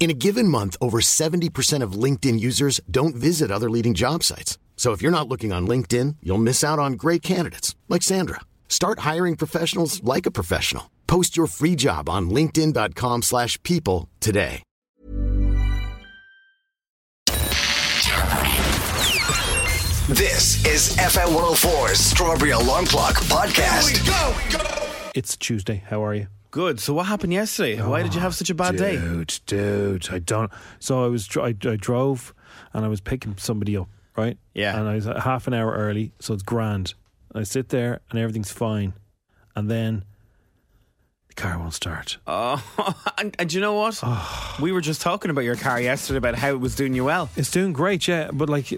In a given month, over 70% of LinkedIn users don't visit other leading job sites. So if you're not looking on LinkedIn, you'll miss out on great candidates like Sandra. Start hiring professionals like a professional. Post your free job on linkedin.com/people slash people today. This is FM 104's Strawberry Alarm Clock Podcast. It's Tuesday. How are you? Good. So what happened yesterday? Why did you have such a bad day? Dude, dude, I don't. So I was, dr- I, I drove and I was picking somebody up, right? Yeah. And I was half an hour early, so it's grand. I sit there and everything's fine, and then the car won't start. Oh, and, and you know what? We were just talking about your car yesterday about how it was doing you well. It's doing great, yeah. But like,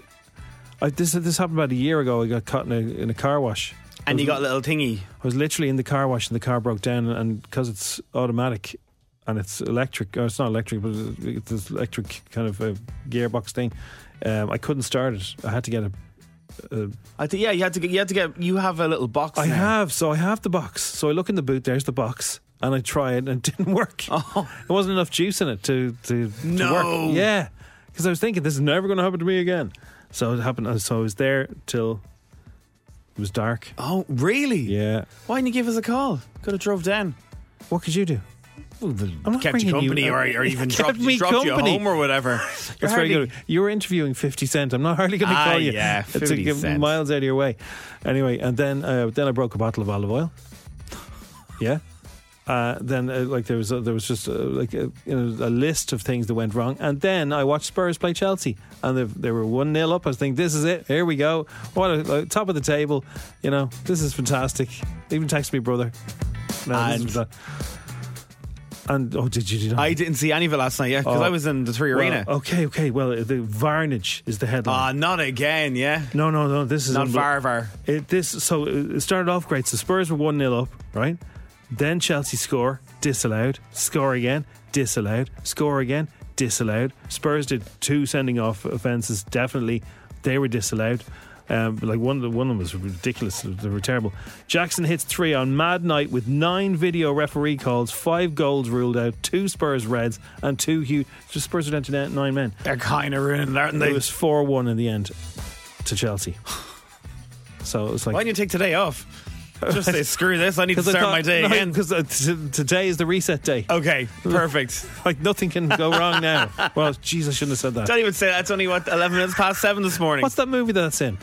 I, this this happened about a year ago. I got caught in a, in a car wash. And you got a little thingy. I was literally in the car wash and the car broke down, and because it's automatic and it's electric, or it's not electric, but it's this electric kind of a gearbox thing, um, I couldn't start it. I had to get a. a I think yeah, you had to get you had to get you have a little box. I now. have, so I have the box. So I look in the boot, there's the box, and I try it, and it didn't work. Oh. There wasn't enough juice in it to, to, to No. work. Yeah, because I was thinking this is never going to happen to me again. So it happened. So I was there till it was dark. Oh, really? Yeah. Why didn't you give us a call? Could have drove down. What could you do? I'm not kept you you- company, or, or even dropped, me dropped you home or whatever. That's very good. You were interviewing 50 Cent. I'm not hardly going to Ah, call you. yeah, to 50 get Cent. miles out of your way. Anyway, and then uh, then I broke a bottle of olive oil. Yeah. Uh, then uh, like there was a, there was just uh, like a, you know, a list of things that went wrong, and then I watched Spurs play Chelsea, and they, they were one 0 up. I was thinking, this is it. Here we go. What a, like, top of the table. You know, this is fantastic. Even text me, brother. No, And- and oh, did you? Did I didn't see any of it last night, yeah, because Oh. I was in the Three Well, Arena. Okay, okay. Well, the Varnage is the headline. Ah, not again, yeah. No, no, no. This is Not unbel- Varvar. It, this so it started off great. So Spurs were one 0 up, right? Then Chelsea score, disallowed. Score again, disallowed. Score again, disallowed. Spurs did two sending off offences. Definitely, they were disallowed. Um, like one, of the- one of them was ridiculous. They were terrible. Jackson hits three on Mad Night with nine video referee calls, five goals ruled out, two Spurs reds, and two huge. Just Spurs are down to nine- men. They're kind of ruined, aren't they? It was four one in the end to Chelsea. So it was like Why didn't you take today off? Just say, screw this, I need to start my day again. Because uh, t- today is the reset day. Okay, perfect. Like nothing can go wrong now. Well, jeez, I shouldn't have said that. Don't even say that's only what eleven minutes past seven this morning, What's that movie that's in?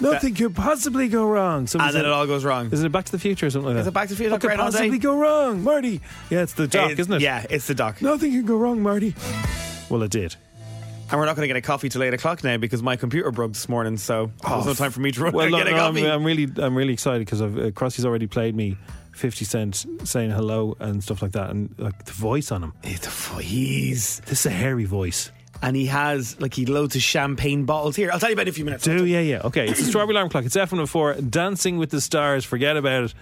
Nothing could possibly go wrong. Somebody and then said- it all goes wrong. Is it Back to the Future or something like that? Is it Back to the Future? What could Day? possibly go wrong, Marty? Yeah, it's the doc, It- isn't it? Yeah, it's the doc. Nothing can go wrong, Marty. Well, it did. And we're not going to get a coffee till eight o'clock now because my computer broke this morning, so there's no time for me to run Well, look, get a no, I'm. I'm really, I'm really excited because uh, Crossy's already played me 50 Cent saying hello and stuff like that, and like the voice on him. It's a fu- he's This is a hairy voice. and he has like he loads of champagne bottles here. I'll tell you about it in a few minutes. Do yeah, yeah. Okay, it's the Strawberry Alarm Clock. It's FM104. Dancing with the Stars. Forget about it.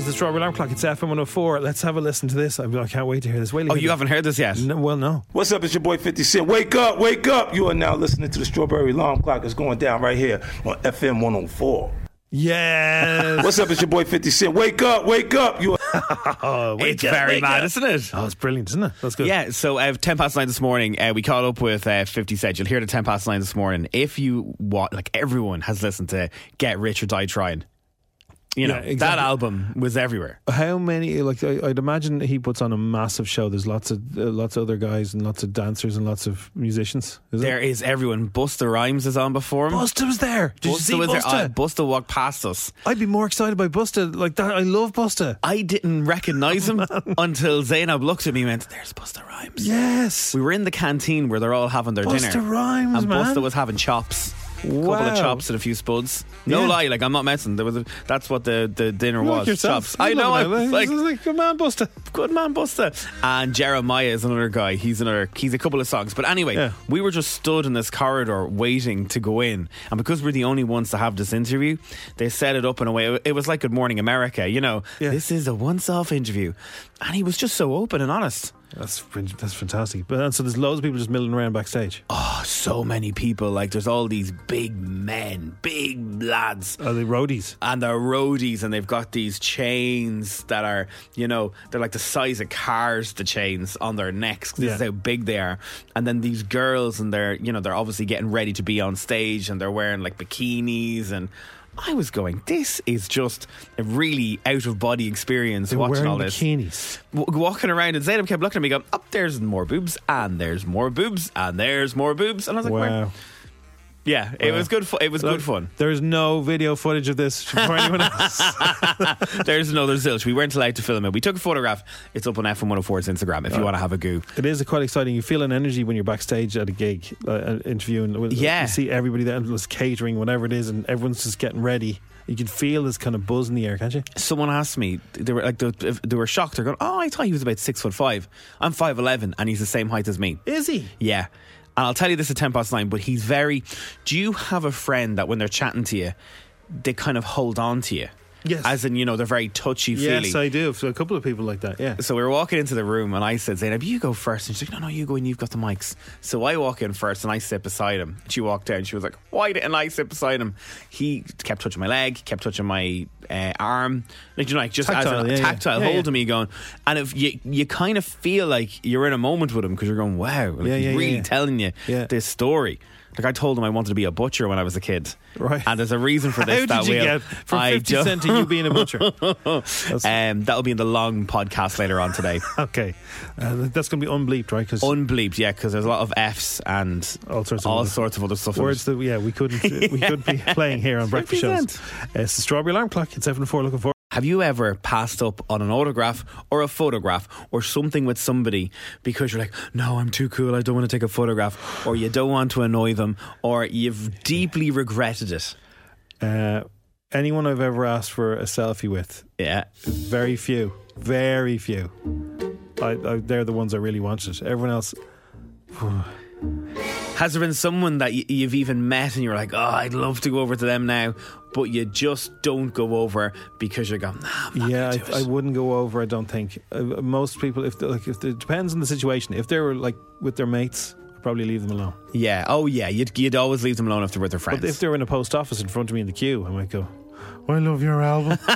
It is the Strawberry Alarm Clock. It's FM104. Let's have a listen to this. I, I can't wait to hear this. Wait, Oh, you haven't heard this yet? No, well, no. What's up? It's your boy 50 Cent. Wake up, wake up. You are now listening to the Strawberry Alarm Clock. It's going down right here on FM 104. Yes. What's up? It's your boy 50 Cent. Wake up, wake up. You are oh, It's up, very wake mad, up. isn't it? Oh, it's brilliant, isn't it? That's good. Yeah, so uh, 10 past 9 this morning, uh, we caught up with uh, 50 Cent. You'll hear the 10 past 9 this morning. If you want, like everyone has listened to Get Rich or Die Trying. You know, Yeah, exactly. that album was everywhere. How many? Like I, I'd imagine he puts on a massive show. There's lots of uh, lots of other guys and lots of dancers and lots of musicians. Is There it? is everyone. Busta Rhymes is on before him. Busta was there. Did you see was Busta? there. Busta walked past us. I'd be more excited by Busta like that. I love Busta. I didn't recognize him until Zeinab looked at me and went, There's Busta Rhymes. Yes. We were in the canteen where they're all having their dinner. Busta dinner. Rhymes, and man. Busta was having chops. A couple of chops and a few spuds. No Yeah. lie, like I'm not messing. There was a, that's what the, the dinner You was. yourself. Chops. I know. I was like, like, come on, Busta. good man, Busta. And Jeremih is another guy. He's another. He's a couple of songs. But anyway, Yeah. we were just stood in this corridor waiting to go in, and because we're the only ones to have this interview, they set it up in a way. It was like Good Morning America. You know, Yeah. this is a once-off interview, and he was just so open and honest. That's that's fantastic. But and so there's loads of people just milling around backstage. Oh, so many people. Like there's all these big men, big lads. Are they roadies? and they're roadies and they've got these chains that are you know they're like the size of cars the chains on their necks this is how big they are and then these girls and they're you know they're obviously getting ready to be on stage and they're wearing like bikinis and I was going this is just a really out of body experience They're watching all this bikinis. w- walking around and Zeinab kept looking at me going up there's more boobs and there's more boobs and there's more boobs and I was like "Where-" Wow. Yeah it Wow. was good fu- it was good fun There's no video footage of this for anyone else. There's another zilch. We weren't allowed to film it. We took a photograph. It's up on F104's Instagram if you want to have a goo. It is quite exciting. You feel an energy when you're backstage at a gig, uh, uh, interviewing. with- Yeah. You see everybody there, and there's catering, whatever it is, and everyone's just getting ready. You can feel this kind of buzz in the air, can't you? Someone asked me, they were like, they, they were shocked. They're going, "Oh, I thought he was about six foot five. I'm five eleven, and he's the same height as me." Is he? Yeah. And I'll tell you this at 10 past nine, but he's very. Do you have a friend that when they're chatting to you, they kind of hold on to you? Yes. As in, you know, they're very touchy feely. Yes, I do. So a couple of people like that. Yeah. So we were walking into the room, and I said, Zeinab, you go first. And she's like, No, no, you go and You've got the mics. So I walk in first, and I sit beside him. She walked down. She was like, Why didn't I sit beside him? He kept touching my leg, kept touching my uh, arm, like you know, like just Tactile, as a yeah, yeah. tactile, Yeah, yeah. holding me, going. And if you you kind of feel like you're in a moment with him because you're going, Wow, like Yeah, he's yeah, yeah, really yeah. telling you Yeah. this story. Like I told him I wanted to be a butcher when I was a kid, Right. And there's a reason for this. How this. did that you we'll- get from I 50 don't- Cent to you being a butcher? Um, that'll be in the long podcast later on today. okay. Uh, that's going to be unbleeped, right? Because Unbleeped, yeah, because there's a lot of F's and All sorts of all other- sorts of other stuff. words that, yeah, we couldn't, we could be playing here on breakfast shows. Uh, it's the Strawberry Alarm Clock. It's 7 4 looking for. Have you ever passed up on an autograph or a photograph or something with somebody because you're like, no, I'm too cool, I don't want to take a photograph, or you don't want to annoy them, or you've deeply regretted it? Uh, anyone I've ever asked for a selfie with, Yeah. very few. Very few. I, I, they're the ones I really wanted. Everyone else, Has there been someone that y- you've even met and you're like, oh, I'd love to go over to them now, but you just don't go over because you're going, nah, I'm not yeah, I, I wouldn't go over. I don't think uh, most people. If like, if it depends on the situation. If they were like with their mates, I'd probably leave them alone. yeah. Oh, yeah. You'd, you'd always leave them alone if they're with their friends. But if they were in a post office in front of me in the queue, I might go. I love your album.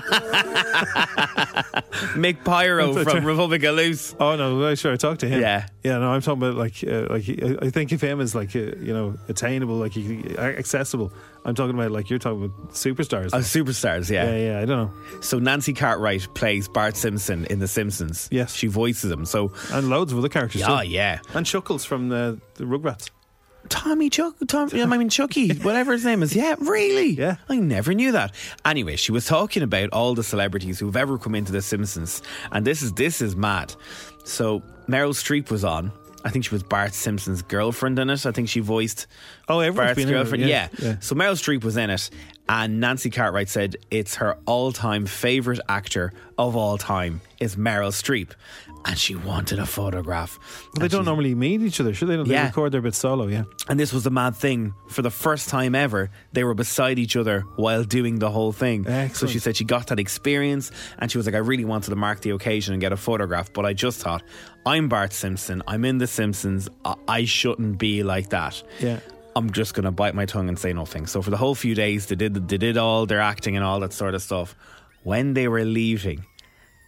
Mick Pyro from Republic of Loose. oh no, I sure I talked to him. Yeah. yeah. No, I'm talking about like uh, like I think of him as like uh, you know attainable, like accessible. I'm talking about like you're talking about superstars. Oh, superstars, yeah. yeah, yeah. I don't know. So Nancy Cartwright plays Bart Simpson in The Simpsons. Yes. She voices him. So, And loads of other characters. yeah, too. yeah. And Chuckles from the, the Rugrats. Tommy Chuck, Tom, I mean Chucky, whatever his name is. Yeah, really? Yeah. I never knew that. Anyway, she was talking about all the celebrities who've ever come into The Simpsons, and this is this is mad. So Meryl Streep was on. I think she was Bart Simpson's girlfriend in it. I think she voiced Oh, everyone's Bart's been in it, girlfriend. yeah, yeah. yeah. So Meryl Streep was in it, and Nancy Cartwright said it's her all-time favorite actor of all time is Meryl Streep, and she wanted a photograph. But they don't normally meet each other, should They. They Yeah. record their bit solo, yeah. and this was the mad thing. For the first time ever, they were beside each other while doing the whole thing. So she said she got that experience and she was like, I really wanted to mark the occasion and get a photograph, but I just thought, I'm Bart Simpson, I'm in The Simpsons, I, I shouldn't be like that. Yeah. I'm just going to bite my tongue and say nothing. So for the whole few days, they did, they did all their acting and all that sort of stuff. When they were leaving,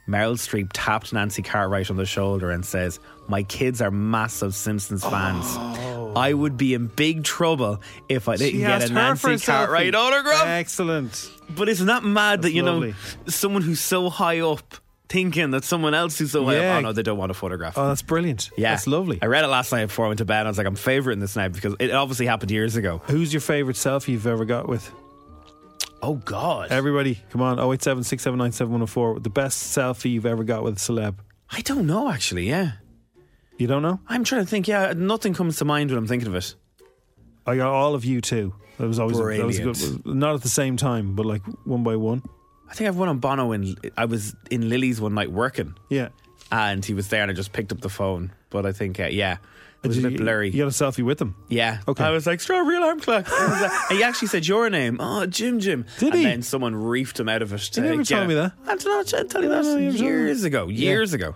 Meryl Streep tapped Nancy Cartwright on the shoulder and says, My kids are massive Simpsons fans. Oh. I would be in big trouble if I didn't She get a her for a Nancy Cartwright autograph. Excellent. But isn't that mad that you lovely. know someone who's so high up thinking that someone else who's so high Yeah. up, oh no, they don't want a photograph. Oh, that's brilliant. yeah, That's lovely. I read it last night before I went to bed. and I was like, I'm favouring this now because it obviously happened years ago. Who's your favourite selfie you've ever got with? Oh God, Everybody, come on, 087 679 7104. The best selfie you've ever got with a celeb. I don't know actually. Yeah, You don't know? I'm trying to think. Yeah, nothing comes to mind when I'm thinking of it. Oh, I got all of you too. That was always that was Brilliant. good. Not at the same time, but like one by one. I think I've one on Bono in. I was in Lillie's one night working, Yeah. and he was there, and I just picked up the phone. But I think, uh, yeah, it was a bit you- blurry. You got a selfie with them. Yeah. Okay. I was like, strawberry alarm clock. And, was like- and he actually said your name. Oh, Jim Jim. Did he? and he? then someone reefed him out of it. To never get told it. me that. I don't know. I tell you that no, you told me. years ago. Years ago.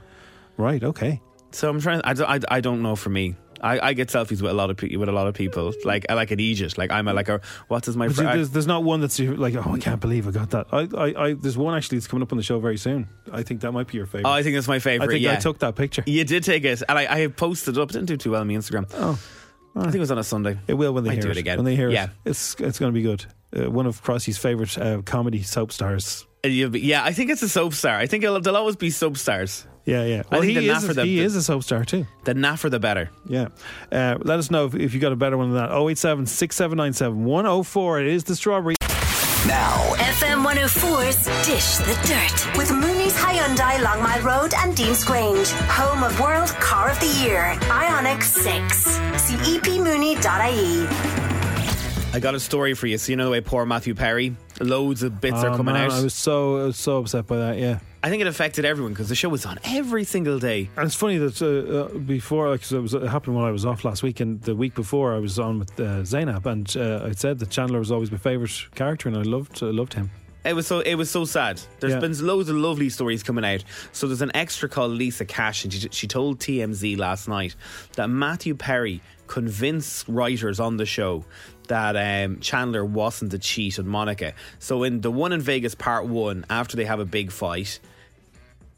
Right. Okay. So I'm trying. I don't, I, I don't know. For me, I, I get selfies with a lot of pe- with a lot of people. Like I like an Egypt. Like I'm a, like a what is my see, there's, there's not one that's like, oh, I can't believe I got that. I, I, I, there's one actually that's coming up on the show very soon. I think that might be your favorite. Oh, I think that's my favorite. I think yeah. I took that picture. You did take it, and I, I posted it up. It didn't do too well on my Instagram. Oh. I think it was on a Sunday. It will when they Might hear do it again. When they hear Yeah. it, it's it's going to be good. Uh, one of Crossy's favorite uh, comedy soap stars. You- Yeah, I think it's a soap star. I think it'll, there'll always be soap stars. Yeah, yeah. I Well, think he the is. Naffer, A, the- he the- is a soap star too. The naffer, the better. Yeah. Uh, let us know if, if you got a better one than that. 087 6797 104. It is the strawberry. Now, FM 104's Dish the Dirt with Mooney's Hyundai Long Mile Road and Deansgrange, home of World Car of the Year, Ioniq 6. See E epmooney.ie. I got a story for you. So you know the way poor Matthew Perry, loads of bits are Oh, coming man, out. I was so I was so upset by that. Yeah. I think it affected everyone because the show was on every single day. And it's funny that uh, uh, before, like, 'cause it, was, it happened when I was off last week, and the week before I was on with uh, Zeinab, and uh, I said that Chandler was always my favourite character, and I loved uh, loved him. It was so it was so sad. There's Yeah. been loads of lovely stories coming out. So there's an extra called Lisa Cash, and she, she told TMZ last night that Matthew Perry convinced writers on the show that um, Chandler wasn't a cheat on Monica. So in the one in Vegas part one, after they have a big fight.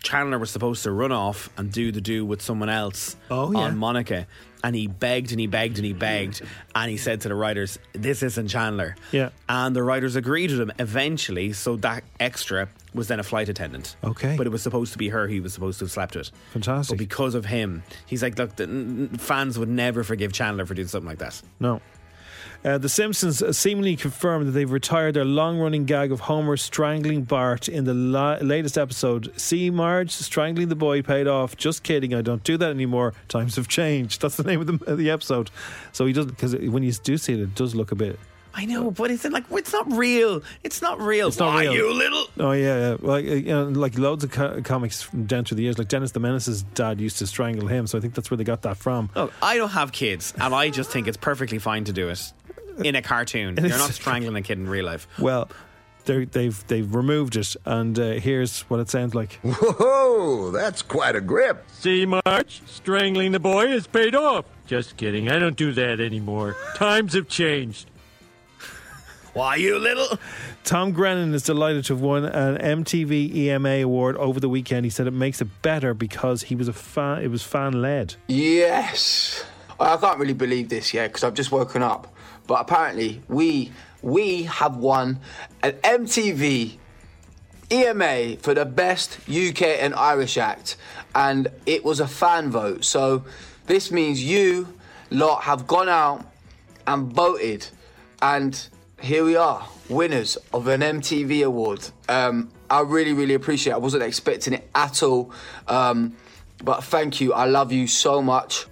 Chandler was supposed to run off and do the do with someone else Oh, yeah. on Monica. And he begged and he begged and he begged. And he said to the writers, This isn't Chandler. Yeah. And the writers agreed with him eventually. So that extra was then a flight attendant. Okay. But it was supposed to be her he was supposed to have slept with. Fantastic. But because of him, he's like, Look, the fans would never forgive Chandler for doing something like that. No. Uh, the Simpsons seemingly confirmed that they've retired their long running gag of Homer strangling Bart in the la- latest episode. See, Marge, strangling the boy paid off. Just kidding, I don't do that anymore. Times have changed. That's the name of the, of the episode. So he doesn't, because when you do see it, it does look a bit. I know, but it's like, it's not real. It's not real. It's not Why, real. you little. Oh yeah, yeah. Like uh, you know, like loads of co- comics from down through the years. Like Dennis the Menace's dad used to strangle him, so I think that's where they got that from. Look, I don't have kids, and I just think it's perfectly fine to do it in a cartoon. You're not strangling a kid in real life. Well, they're- they've they've removed it, and uh, here's what it sounds like. Whoa, that's quite a grip. See, Marge, strangling the boy has paid off. Just kidding, I don't do that anymore. Times have changed. Why, you little? Tom Grennan is delighted to have won an MTV EMA award over the weekend. He said it makes it better because he was a fan. It was fan led. Yes. I can't really believe this yet because I've just woken up. But apparently, we we have won an MTV EMA for the best UK and Irish act, and it was a fan vote. So this means you lot have gone out and voted, and here we are, winners of an MTV award. Um, I really, really appreciate. it. I wasn't expecting it at all, um, but thank you. I love you so much.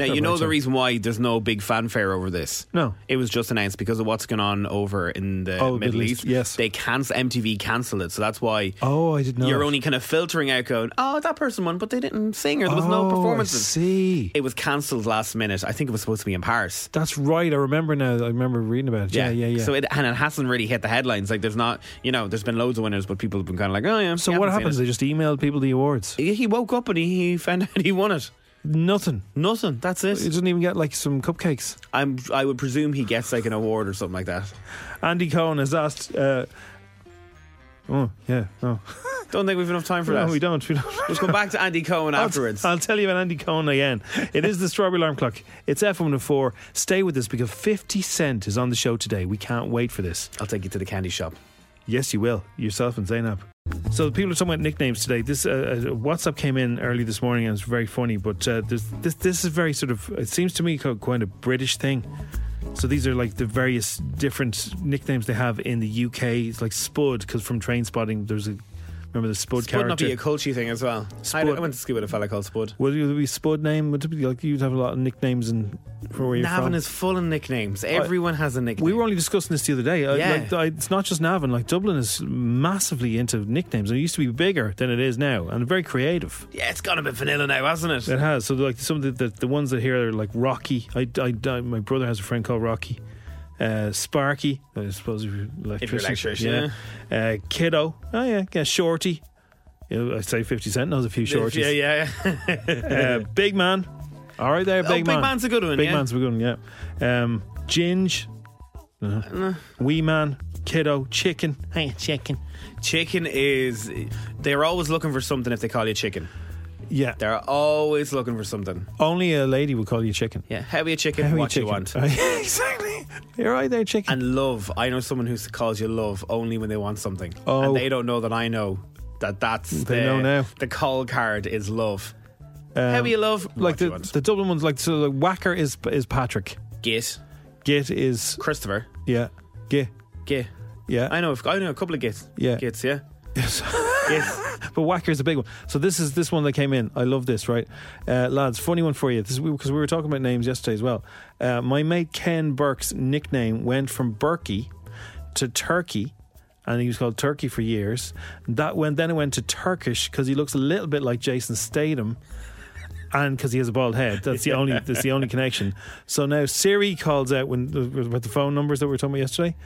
Now, you know the reason why there's no big fanfare over this? No. It was just announced because of what's going on over in the Oh, Middle Middle East. East, yes. They cancel MTV cancelled it, so that's why Oh, I didn't know. you're only kind of filtering out going, oh, that person won, but they didn't sing or there was no Oh, I performances. see. It was cancelled last minute. I think it was supposed to be in Paris. That's right. I remember now. I remember reading about it. Yeah, yeah, yeah. So it and it hasn't really hit the headlines. Like there's not, you know, there's been loads of winners, but people have been kind of like, oh yeah. so what happens? They just emailed people the awards. He woke up and he, he found out he won it. Nothing. Nothing. That's it. He doesn't even get like some cupcakes. I'm. I would presume he gets like an award or something like that. Andy Cohen has asked. Uh, oh yeah, no. Don't think we've enough time for no, that. we don't. We don't. Let's go back to Andy Cohen I'll- afterwards. I'll, tell you about Andy Cohen again. It is the Strawberry Alarm Clock. It's F104. Stay with us because 50 Cent is on the show today. We can't wait for this. I'll take you to the candy shop. Yes, you will. Yourself and Zeinab. So people are talking about nicknames today. This uh, uh, WhatsApp came in early this morning and it's very funny. But uh, this this is very sort of. It seems to me quite a British thing. So these are like the various different nicknames they have in the UK. It's like Spud because from Trainspotting, there's a remember the Spud, character? Spud not be a culty thing as well. I, Spud. I went to school with a fella called Spud. Would it be Spud name? Would it be like you'd have a lot of nicknames and from where you're Navan from? is full of nicknames. Everyone has a nickname. We were only discussing this the other day. Uh, Yeah. like, I, it's not just Navan. Like Dublin is massively into nicknames. It used to be bigger than it is now, and very creative. yeah, it's gone a bit vanilla now, hasn't it? It has. So like some of the, the, the ones that here are like Rocky. I, I, I- my brother has a friend called Rocky. Uh, Sparky, I suppose if you're electrician. If you're electrician, Uh, Kiddo. Oh yeah, yeah. Shorty. You know, I'd say Fifty Cent knows a few shorties. Yeah, yeah. uh, big man. All right, there, Oh, big Man. Big man. Man's a good one, Big yeah. man's a good one. Yeah. Um, Ginge. Uh, Wee man. Kiddo. Chicken. Hey, chicken. chicken is. They're always looking for something if they call you chicken. Yeah. They're always looking for something. Only a lady would call you chicken. Yeah, how are you chicken? How you what you chicken? want. exactly. You're right there, chicken. And love. I know someone who calls you love only when they want something. Oh. And they don't know that I know that that's They the, know now. the call card is love. Um, how are you love? Like the, the Dublin ones, like so, like Whacker is is Patrick. Git. Git is Christopher. yeah. Git. Git. Yeah. I know. I know a couple of gits. Yeah. Gits. Yeah. Yes. Gits. but Whacker is a big one. So this is this one that came in. I love this, right, uh, lads? Funny one for you. This is because we were talking about names yesterday as well. Uh, my mate Ken Burke's nickname went from Berkey to Turkey. And he was called Turkey for years. That went then it went to Turkish because he looks a little bit like Jason Statham, and because he has a bald head. That's the only that's the only connection. So now Siri calls out when with the phone numbers that we were talking about yesterday.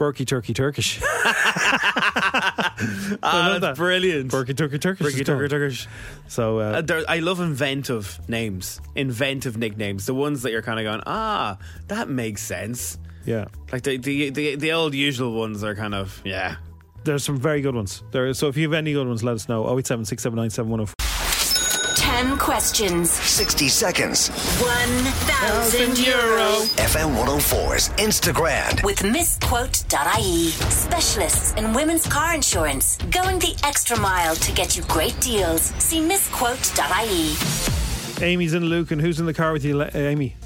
Berkey Turkey Turkish. Ah, that's that. brilliant. Berkey Turkey Turkish. Berkey Turkey. Turkish. So uh, Uh, I love inventive names, inventive nicknames. The ones that you're kind of going, ah, that makes sense. yeah, Like the, the the the old usual ones are kind of yeah. there's some very good ones. There, so if you have any good ones, let us know. 087 679 Ten questions. 60 seconds. One thousand euro. FM 104's Instagrand. With missquote.ie. Specialists in women's car insurance. Going the extra mile to get you great deals. See missquote.ie. Amy's in Luke, and who's in the car with you, Amy?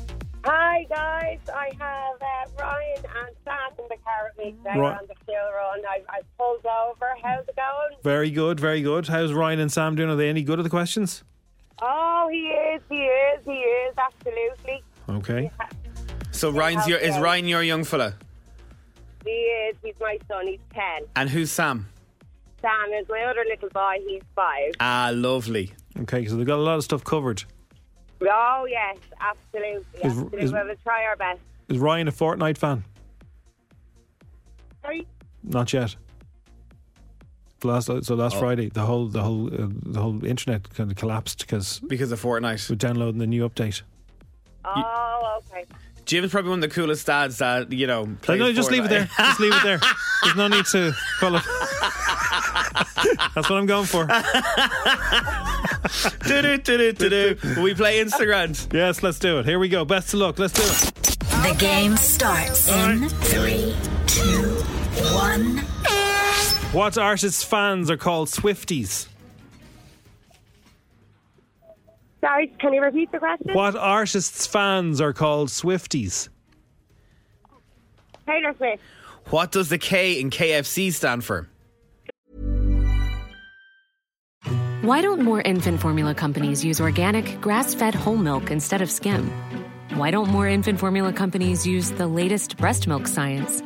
Hi guys, I have uh, Ryan and Sam in the car with me today Right. on the Steel Run. I, I pulled over. How's it going? Very good, very good. How's Ryan and Sam doing? Are they any good at the questions? Oh, he is, he is, he is, absolutely. Okay. So Ryan's your is Ryan your young fella, He is, he's my son, he's 10. and who's Sam? Sam is my other little boy, he's 5. Ah, lovely. Okay, so they've got a lot of stuff covered. Oh, yes, absolutely, Is- absolutely. is- we'll try our best. Is Ryan a Fortnite fan? Sorry? Not yet. The Last, so last Oh. Friday, the whole the whole uh, the whole internet kind of collapsed because Because of Fortnite. we're downloading the new update. Oh, okay. Jim's probably one of the coolest dads that you know. No, plays no, just leave it there. Just leave it there. There's no need to call it. That's what I'm going for. Do-do, do-do, do-do. we play Instagrand. Yes, let's do it. Here we go. Best of luck. Let's do it. The game starts in three, two, one. What artists' fans are called Swifties? Sorry, can you repeat the question? What artists' fans are called Swifties? Taylor Swift. What does the K in KFC stand for? Why don't more infant formula companies use organic, grass fed whole milk instead of skim? Why don't more infant formula companies use the latest breast milk science?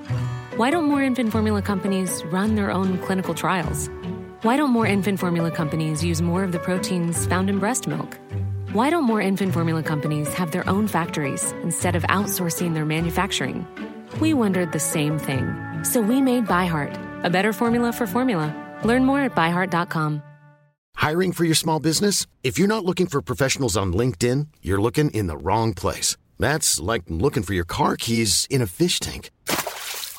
Why don't more infant formula companies run their own clinical trials? Why don't more infant formula companies use more of the proteins found in breast milk? Why don't more infant formula companies have their own factories instead of outsourcing their manufacturing? We wondered the same thing. So we made ByHeart, a better formula for formula. Learn more at byheart.com. Hiring for your small business? If you're not looking for professionals on LinkedIn, you're looking in the wrong place. That's like looking for your car keys in a fish tank.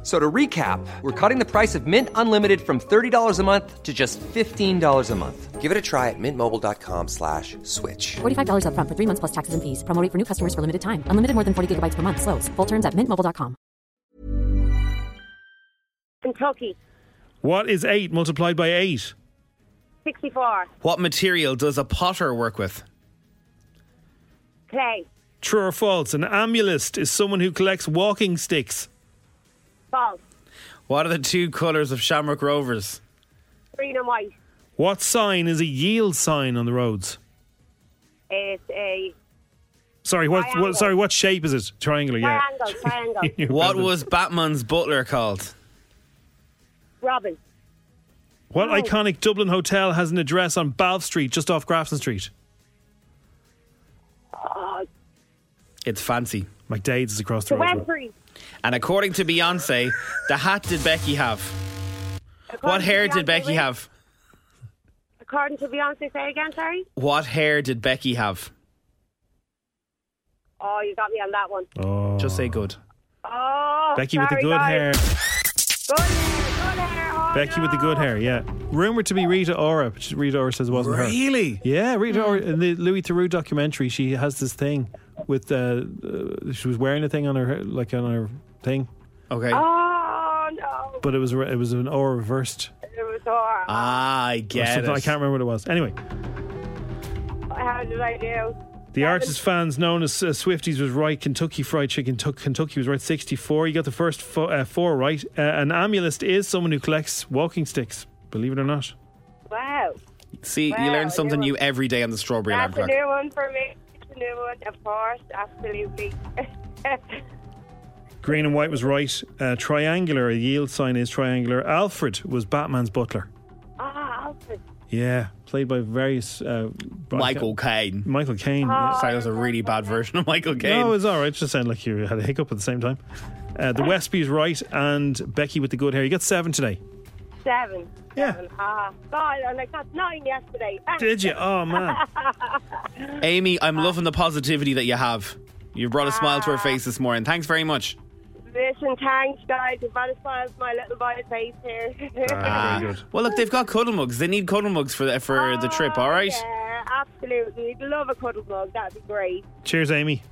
F- So to recap, we're cutting the price of Mint Unlimited from $30 a month to just $15 a month. Give it a try at mintmobile.com slash switch. $45 upfront for three months plus taxes and fees. Promo rate for new customers for limited time. Unlimited more than 40 gigabytes per month. Slows. Full terms at mintmobile.com. Kentucky, What is eight multiplied by eight? 64. What material does a potter work with? Clay, True or false? An amulist is someone who collects walking sticks. False. What are the two colours of Shamrock Rovers? Green and white. What sign is a yield sign on the roads? It's a Sorry, what, what sorry, what shape is it? Triangular, yeah. triangle, triangle. What was Batman's butler called? Robin, What iconic Dublin hotel has an address on Balfe Street, just off Grafton Street? uh, It's fancy. McDaid's is across the the road. Westbury. And according to Beyonce, the hat did Becky have? What hair did Becky have? According to Beyonce, say again, sorry. What hair did Becky have? Oh, you got me on that one. Oh. Just say good. Oh, Becky with the good guys. hair. Good hair, good hair. Oh, Becky with the good hair, yeah. Rumored to be Rita Ora, but Rita Ora says it wasn't her. Really? Yeah, Rita Ora, in the Louis Theroux documentary, she has this thing with, uh, uh, she was wearing a thing on her, like on her thing, Okay. Oh, no. but it was, a- it was an Ora reversed. It was horrible. Ah, I or get something. it. I can't remember what it was. Anyway, How did I do? the artist fans known as uh, Swifties was right. Kentucky Fried Chicken, Tuck- Kentucky was right 64. You got the first fo- uh, four right. Uh, an amulist is someone who collects walking sticks, believe it or not. Wow. See, Wow, you learn something knew new every day on the Strawberry Alarm That's a Clock. new one for me. It's a new one, of course. Absolutely. Green and white was right. Uh, triangular, a yield sign is triangular. Alfred was Batman's butler. Ah, Alfred. Yeah, played by various. Uh, Michael Caine. Michael Caine. Ah. yeah. Sorry, that was a really bad version of Michael Caine. No, it was all right. It just sounded like you had a hiccup at the same time. Uh, the Westbury's right, and Becky with the good hair. You got seven today. Seven. Yeah. Seven. Ah, God, and I got nine yesterday. Did you? Oh man. Amy, I'm loving the positivity that you have. You brought a smile Ah. to her face this morning. Thanks very much. Listen, thanks, guys. You've got a smile to my little boy's face here. Ah, Well, look, they've got cuddle mugs. They need cuddle mugs for the, for the trip. All right. Yeah, absolutely. We'd love a cuddle mug. That'd be great. Cheers, Amy.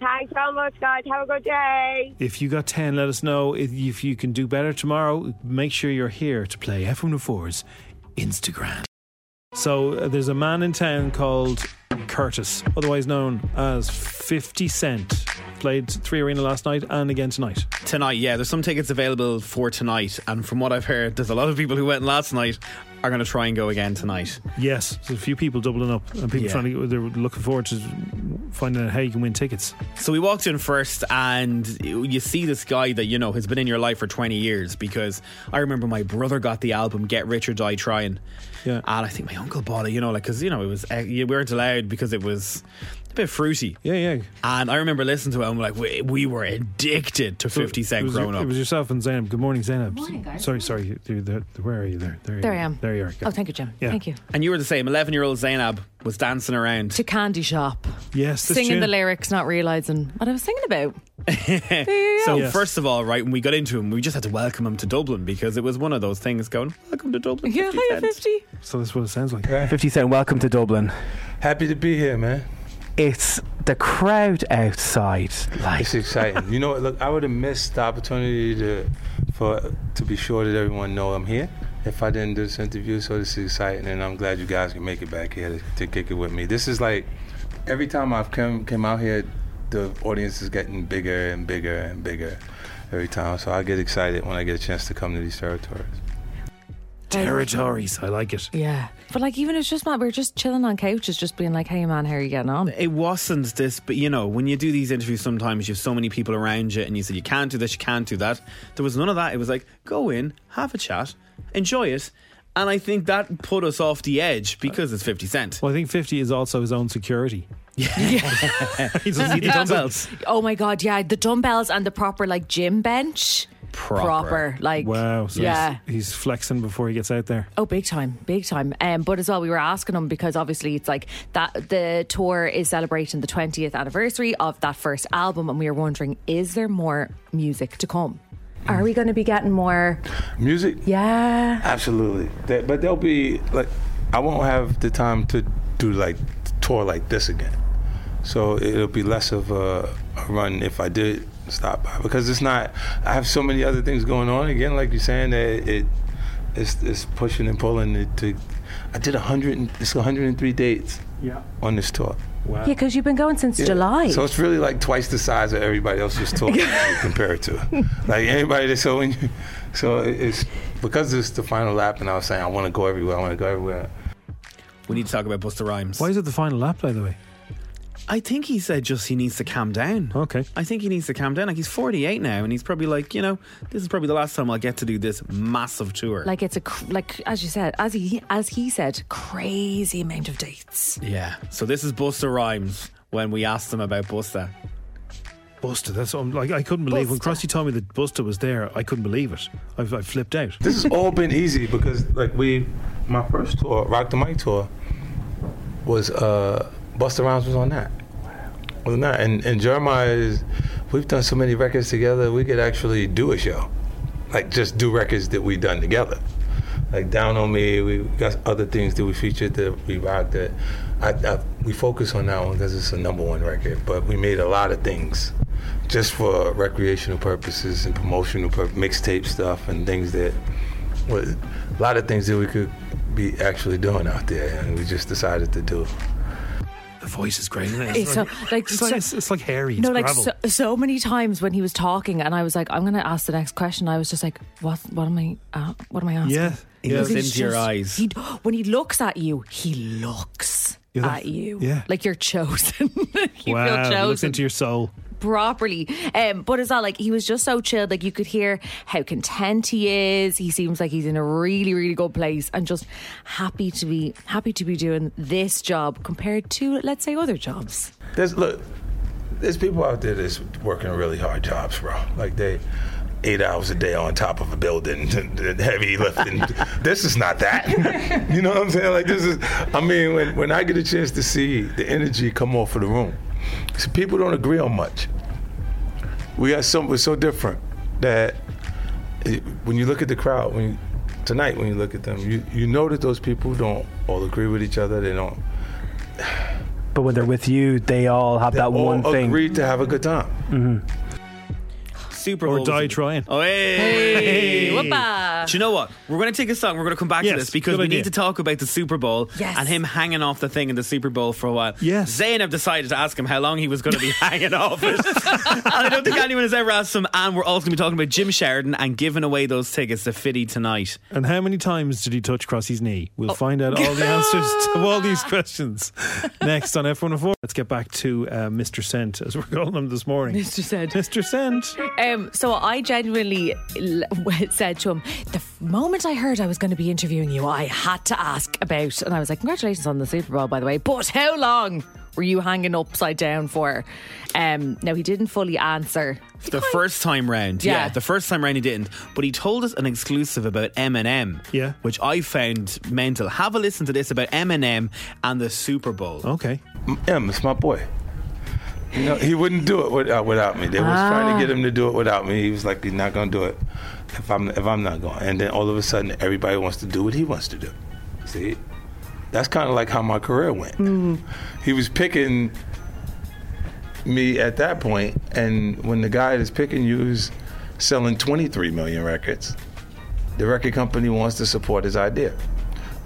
Thanks so much, guys. Have a good day. If you got 10, let us know. If, if you can do better tomorrow, make sure you're here to play F104's Instagrand. So uh, there's a man in town called Curtis, otherwise known as 50 Cent. Played three arena last night and again tonight. Tonight, yeah, there's some tickets available for tonight, and from what I've heard, there's a lot of people who went last night are going to try and go again tonight. Yes, there's a few people doubling up and people Yeah. trying to, they're looking forward to finding out how you can win tickets. So we walked in first, and you see this guy that you know has been in your life for 20 years. Because I remember my brother got the album "Get Rich or Die Trying," Yeah. and I think my uncle bought it. You know, like because you know it was uh, you weren't allowed because it was a bit fruity. Yeah, yeah. And I remember listening to it. I'm like, we, we were addicted to 50 Cent Cent was, growing It up. was yourself and Zeinab. Good morning, Zeinab. morning, guys. Sorry, sorry. you- you- there- where are you there? There, you There are. I am. There you are. Oh, thank you, Jim. Yeah. Thank you. And you were the same. 11 year old Zeinab was dancing around. To Candy Shop. Yes, this Singing tune. the lyrics, not realising what I was singing about. So Yes. first of all, right when we got into him, we just had to welcome him to Dublin because it was one of those things going, "Welcome to Dublin." Yeah, 50 hiya, Cent." 50. So that's what it sounds like. 50 Cent, welcome to Dublin. Happy to be here, man. It's the crowd outside. Like, It's exciting. you know? Look, I would have missed the opportunity to for to be sure that everyone know I'm here if I didn't do this interview. So this is exciting, and I'm glad you guys can make it back here to, to kick it with me. This is like every time I've come came out here, the audience is getting bigger and bigger and bigger every time. So I get excited when I get a chance to come to these territories. Territories. I like it. Yeah. But like, even it's just not, we are just chilling on couches, just being like, hey man, how are you getting on? It wasn't this, but you know, when you do these interviews, sometimes you have so many people around you, and you say you can't do this, you can't do that. There was none of that. It was like go in, have a chat, enjoy it, and I think that put us off the edge because it's Fifty Cent. Well, I think 50 is also his own security. Yeah, He doesn't need the dumbbells. Oh my God, yeah. The dumbbells and the proper like gym bench. Proper. Like, Wow. So yeah. he's, he's flexing before he gets out there. Oh, big time, big time. Um, but as well, we were asking him because obviously it's like that the tour is celebrating the 20th anniversary of that first album, and we were wondering, is there more music to come? Are we going to be getting more? Music? Yeah. Absolutely. There- but there'll be like I won't have the time to do like tour like this again. So it'll be less of a, a run if I did stop by because it's not. I have so many other things going on again, like you're saying that it it's, it's pushing and pulling it to. I did a hundred. It's 103 dates. Yeah. On this tour. Wow. Yeah, because you've been going since Yeah. July. So it's really like twice the size of everybody else's tour you compare it to. Like anybody that so when you, so it's because it's the final lap, and I was saying I want to go everywhere. I want to go everywhere. We need to talk about Busta Rhymes. Why is it the final lap, by the way? I think he said just he needs to calm down. Okay. I think he needs to calm down. Like he's 48 now, and he's probably like, you know, this is probably the last time I'll get to do this massive tour. like it's a cr- like as you said, as he as he said, crazy amount of dates. yeah. So this is Busta Rhymes when we asked him about Buster. Busta. That's um, like I couldn't believe when Busta. Crossy told me that Busta was there. I couldn't believe it. I, I flipped out. This has all been easy because like we, my first tour, Rock the Mic tour, was uh, Busta Rhymes was on that. Was on that, and and Jeremih is. We've done so many records together. We could actually do a show, like just do records that we done together. Like Down on Me, we got other things that we featured that we rocked. That I, I, we focus on that one because it's a number one record. But we made a lot of things just for recreational purposes and promotional pur- mixtape stuff and things that a lot of things that we could be actually doing out there, and we just decided to do. The voice is great. Isn't it? It's so- like, it's, like so- it's, it's like hairy. It's no, like so, so many times when he was talking, and I was like, I'm going to ask the next question. I was just like, what? What am I? Uh, what am I asking? Yeah, He yeah. looks into he's your eyes. He, when he looks at you, he looks Yeah, that- at you. yeah. Like you're chosen. you wow, feel he chosen looks into your soul. Properly. Um, but it's all like he was just so chilled. Like you could hear how content he is. He seems like he's in a really, really good place and just happy to be happy to be doing this job compared to let's say other jobs. There's look, there's people out there that's working really hard jobs, bro. Like they eight hours a day on top of a building, heavy lifting. this is not that. you know what I'm saying? Like this is. I mean, when when I get a chance to see the energy come off of the room, so people don't agree on much. We got some. We're so different that it, when you look at the crowd, when you, tonight when you look at them, you you know that those people don't all agree with each other. They don't. But when they're with you, they all have that all one thing. agree to have a good time. hmm Super Bowl. Or die trying. Oh, hey. Hey, whoopah. Do you know what? We're going to take a song. We're going to come back Yes, to this because we idea. need to talk about the Super Bowl Yes. and him hanging off the thing in the Super Bowl for a while. Yes. Zeinab decided to ask him how long he was going to be hanging off it. and I don't think anyone has ever asked him. And we're also going to be talking about Jim Sheridan and giving away those tickets to Fiddy tonight. And how many times did he touch Crossy's knee? We'll Oh. find out all the answers to all these questions next on F104. Let's get back to uh, Mr. Cent, as we're calling him this morning. Mr. said. Mr. Cent. Um, so I genuinely said to him, the moment I heard I was going to be interviewing you, I had to ask about, and I was like, congratulations on the Super Bowl, by the way, but how long were you hanging upside down for? Um, now, he didn't fully answer. The first time round, yeah. Yeah. the first time round he didn't, but he told us an exclusive about Eminem, Yeah. which I found mental. Have a listen to this about Eminem and the Super Bowl. Okay. M, it's my boy. You know, he wouldn't do it without, uh, without me. They was trying to get ah. him to do it without me. He was like, he's not going to do it if I'm if I'm not going. And then all of a sudden, everybody wants to do what he wants to do. See, that's kind of like how my career went. Mm. He was picking me at that point, and when the guy that's picking you is selling 23 million records, the record company wants to support his idea.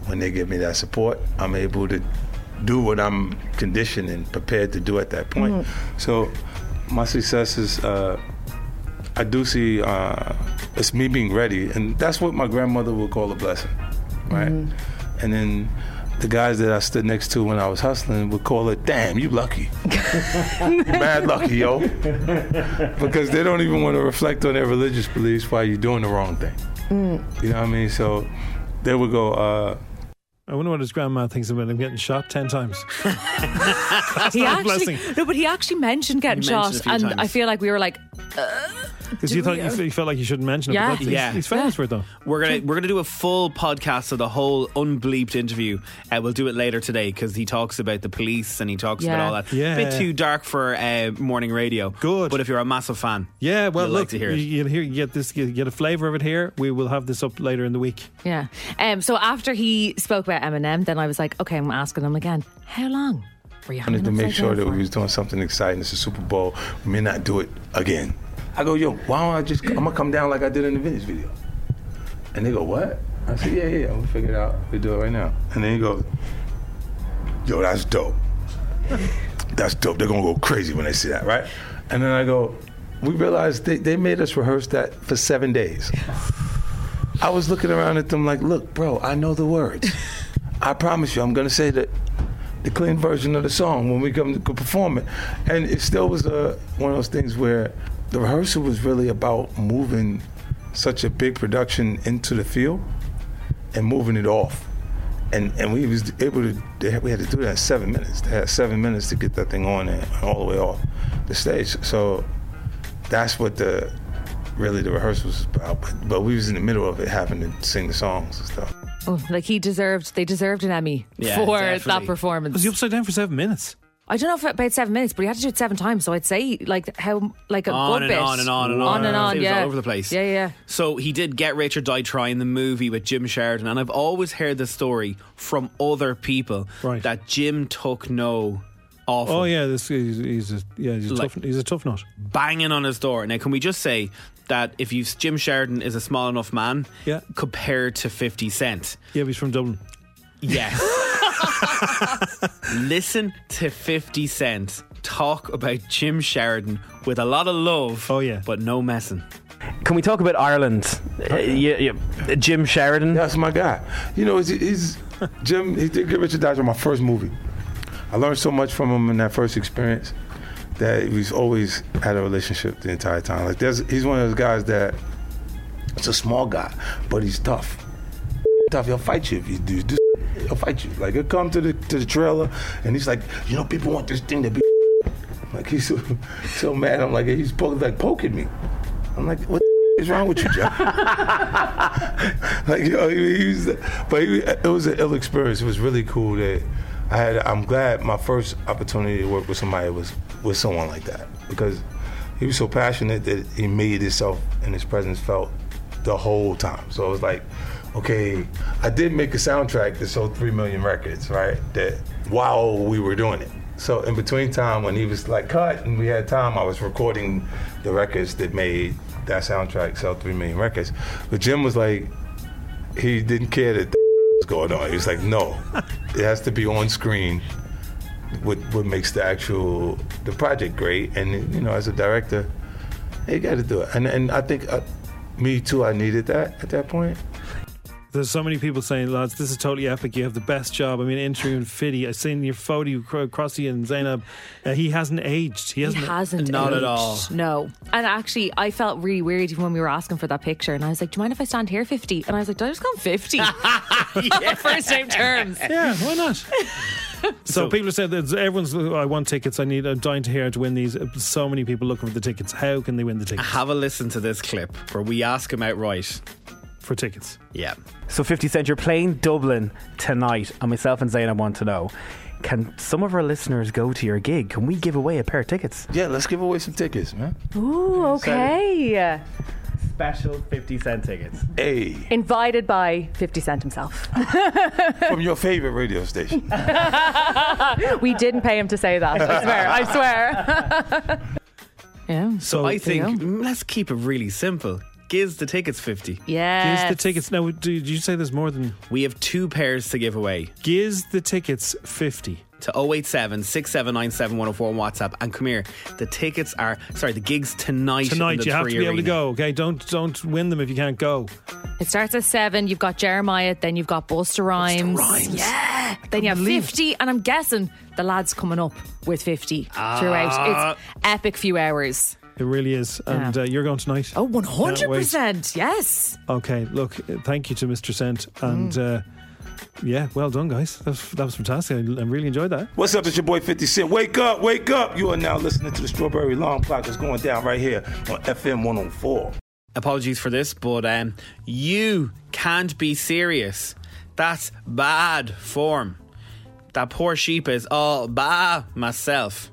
When they give me that support, I'm able to do what I'm conditioned and prepared to do at that point. So my success is, uh, I do see, uh, it's me being ready, and that's what my grandmother would call a blessing. right? Mm-hmm. And then the guys that I stood next to when I was hustling would call it, "Damn, you lucky, you mad lucky, yo," because they don't even want to reflect on their religious beliefs while you're doing the wrong thing. Mm. You know what I mean? So they would go. Uh, I wonder what his grandma thinks about him getting shot ten times. That's he not a blessing. no, but he actually mentioned getting He mentioned shot, a few and times. I feel like we were like, uh, Because you thought you, fe- you felt like you shouldn't mention it. Yeah. but that's, Yeah. he's, he's famous for it though. We're gonna we're gonna do a full podcast of the whole unbleeped interview. Uh, we'll do it later today because he talks about the police and he talks about all that. Yeah. bit too dark for uh, morning radio. Good, but if you're a massive fan, Yeah, well, you'll look, like to hear it. You, you'll hear, you get this, you get a flavour of it here. We will have this up later in the week. yeah. Um, so after he spoke about Eminem, then I was like, okay, I'm asking him again, how long were you I wanted to make sure that for? we was doing something exciting. It's a Super Bowl. We may not do it again. I go, yo, why don't I just? I'm gonna come down like I did in the vintage video. And they go, what? I said, yeah, yeah, yeah. We figure it out. We do it right now. And then he goes, yo, that's dope. That's dope. They're gonna go crazy when they see that, right? And then I go, we realized they, they made us rehearse that for seven days. I was looking around at them like, look, bro, I know the words. I promise you, I'm gonna say that the clean version of the song when we come to perform it. And it still was uh, one of those things where the rehearsal was really about moving such a big production into the field and moving it off. And and we was able to we had to do that in seven minutes. They had seven minutes to get that thing on and all the way off the stage. So that's what the really the rehearsal was about. But, but we was in the middle of it, having to sing the songs and stuff. Oh, like he deserved, they deserved an Emmy Yeah, for definitely. that performance. Was he upside down for seven minutes? I don't know if about seven minutes, but he had to do it seven times. So I'd say like how like a on good and bit. on and on and on, on and on. It was yeah, all over the place. Yeah, yeah. So he did get Rich or Die Tryin' the movie with Jim Sheridan, and I've always heard the story from other people right. that Jim took no off. Oh him, yeah, this he's, he's a, yeah he's a Like- tough he's a tough nut. banging on his door. Now, can we just say that if you Jim Sheridan is a small enough man, Yeah. compared to Fifty Cent, Yeah, he's from Dublin. Yes. Listen to 50 Cent talk about Jim Sheridan with a lot of love. Oh, yeah. But no messing. Can we talk about Ireland? Uh, yeah, yeah. Jim Sheridan. That's my guy. You know, he's, he's Jim. He did get Rich or Die Tryin' my first movie. I learned so much from him in that first experience that he's always had a relationship the entire time. Like, there's, he's one of those guys that it's a small guy, but he's tough. Tough. He'll fight you if you do. do he'll fight you. Like he'll come to the to the trailer and he's like, you know, people want this thing to be. Like he's so, so mad. I'm like, he's poking, like poking me. I'm like, what is wrong with you, John? like, yo, he, he was, but he, it was an ill experience. It was really cool that I had. I'm glad my first opportunity to work with somebody was with someone like that because he was so passionate that he made himself and his presence felt the whole time. So it was like, okay, I did make a soundtrack that sold three million records, right? That while we were doing it. So in between time when he was like cut and we had time, I was recording the records that made that soundtrack sell three million records. But Jim was like, he didn't care that was going on. He was like, no, it has to be on screen. What what makes the actual the project great? And you know, as a director, you got to do it. And and I think uh, me too. I needed that at that point. There's so many people saying, lads, this is totally epic. You have the best job. I mean, interviewing Fiddy. I've seen your photo, you Crossy and Zeinab. Uh, he hasn't aged. He hasn't. he hasn't Not at all. No. And actually, I felt really weird even when we were asking for that picture. And I was like, do you mind if I stand here 50? And I was like, do I just go 50? First name terms. Yeah, why not? So, people are saying that everyone's. I want tickets. I need. I'm dying to hear to win these. So many people looking for the tickets. How can they win the tickets? Have a listen to this clip where we ask him outright for tickets. Yeah. So 50 Cent, you're playing Dublin tonight, and myself and Zeinab want to know can some of our listeners go to your gig? Can we give away a pair of tickets? Yeah, let's give away some tickets, man. Ooh, okay. Special 50 Cent tickets. Hey, Invited by 50 Cent himself. from your favorite radio station. we didn't pay him to say that. I swear. I swear. yeah. So I think let's keep it really simple. Giz the tickets 50. Yeah. Giz the tickets. Now, did you say there's more than. We have two pairs to give away. Giz the tickets 50. To 087 6797 104 on WhatsApp. And come here, the tickets are, sorry, the gigs tonight. in Tonight, the you have to Three be able to Arena. go, okay? Don't don't win them if you can't go. It starts at seven. You've got Jeremih, then you've got Busta Rhymes. Rhymes. Yeah. Then you have 50, and I'm guessing the lad's coming up with 50 throughout. Ah. It's epic few hours. It really is. And Yeah. uh, you're going tonight. Oh, 100%. Yes. Okay, look, uh, thank you to Mr. Cent. And Mm. uh, yeah, well done, guys. That was, that was fantastic. I, I really enjoyed that. What's up? It's your boy 50 Cent. Wake up, wake up. You are now listening to the Strawberry Alarm Clock that's going down right here on FM 104. Apologies for this, but um, you can't be serious. That's bad form. That poor sheep is all by myself.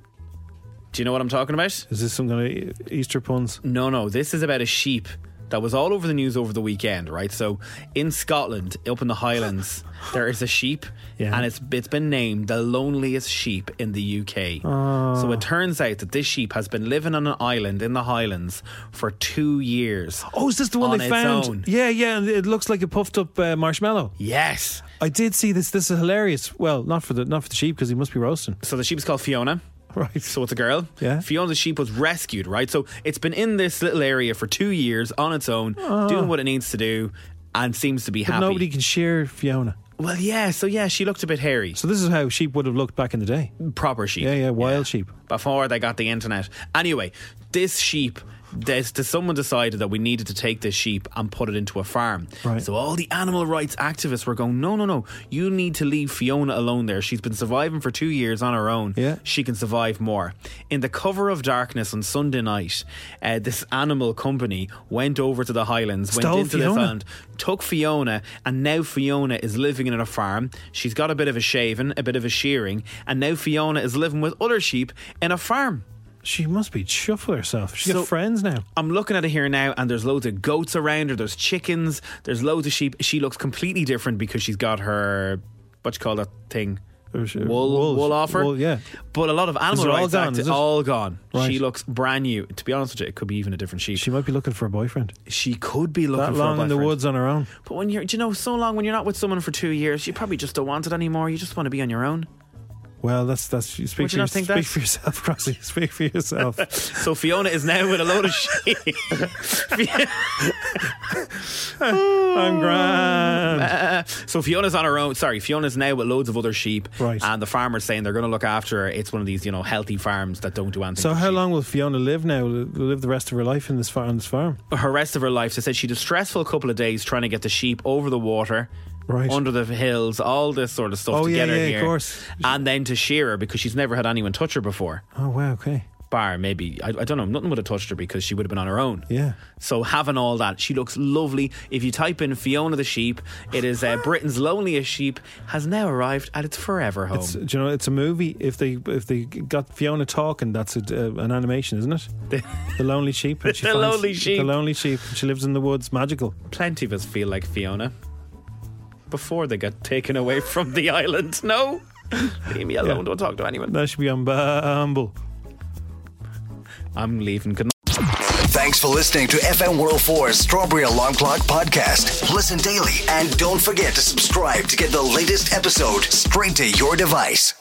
Do you know what I'm talking about? Is this some kind of Easter puns? No, no. This is about a sheep that was all over the news over the weekend, right? So in Scotland, up in the Highlands, there is a sheep, Yeah. and it's it's been named the loneliest sheep in the UK. Oh. So it turns out that this sheep has been living on an island in the Highlands for two years. Oh, is this the one on they found? own. Yeah, yeah. and It looks like a puffed up uh, marshmallow. Yes. I did see this. This is hilarious. Well, not for the not for the sheep because he must be roasting. So the sheep is called Fiona. Right. So it's a girl. Yeah. Fiona the sheep was rescued, right? So it's been in this little area for two years on its own, Oh. doing what it needs to do, and seems to be But happy. nobody can shear Fiona. Well, yeah. So yeah, she looked a bit hairy. So this is how sheep would have looked back in the day. Proper sheep. Yeah, yeah, wild sheep. Before they got the internet. Anyway, this sheep. There's, there's someone decided that we needed to take this sheep and put it into a farm. Right. So all the animal rights activists were going, no, no, no. You need to leave Fiona alone there. She's been surviving for two years on her own. Yeah. She can survive more. In the cover of darkness on Sunday night, uh, this animal company went over to the Highlands, Stole went into Fiona? this island, took Fiona, and now Fiona is living in a farm. She's got a bit of a shaving, a bit of a shearing, and now Fiona is living with other sheep in a farm. She must be chuffed herself. She's So- got friends now. I'm looking at it here now, and there's loads of goats around her. There's chickens. There's loads of sheep. She looks completely different because she's got her what you call that thing. Wool, wolves. wool off her. Wool, yeah. But a lot of animal it all gone, it? all gone. Right. She looks brand new. To be honest with you, it could be even a different sheep. She might be looking for a boyfriend. She could be looking that for long a in the woods on her own. But when you're, do you know, so long when you're not with someone for two years, you probably just don't want it anymore. You just want to be on your own. Well, that's that's you speak, Would for, you think speak that? for yourself, Crossy. Speak for yourself. So Fiona is now with a load of sheep. I'm grand. Uh, so Fiona's on her own. Sorry, Fiona's now with loads of other sheep. Right. And the farmer's saying they're going to look after her. It's one of these, you know, healthy farms that don't do anything. So how sheep. long will Fiona live now? Will will live the rest of her life in this farm? On this farm? Her rest of her life, they said she had a stressful couple of days trying to get the sheep over the water. Right. Under the hills, all this sort of stuff Oh, to yeah, get her yeah, of here. course. And then to shear her because she's never had anyone touch her before. Oh wow. Okay. Bar maybe, I, I don't know, nothing would have touched her because she would have been on her own. Yeah. So having all that, she looks lovely. If you type in Fiona the sheep, it is uh, Britain's loneliest sheep has now arrived at its forever home. It's, do you know it's a movie. If they if they got Fiona talking, that's a, uh, an animation, isn't it? The lonely sheep. The Lonely Sheep. The lonely sheep. She lives in the woods. Magical. Plenty of us feel like Fiona before they get taken away from the island. No, leave me alone. Don't talk to anyone. That should be on Bumble. I'm leaving. Good Thanks for listening to FM 104's Strawberry Alarm Clock podcast. Listen daily and don't forget to subscribe to get the latest episode straight to your device.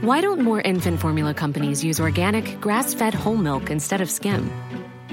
Why don't more infant formula companies use organic, grass fed whole milk instead of skim?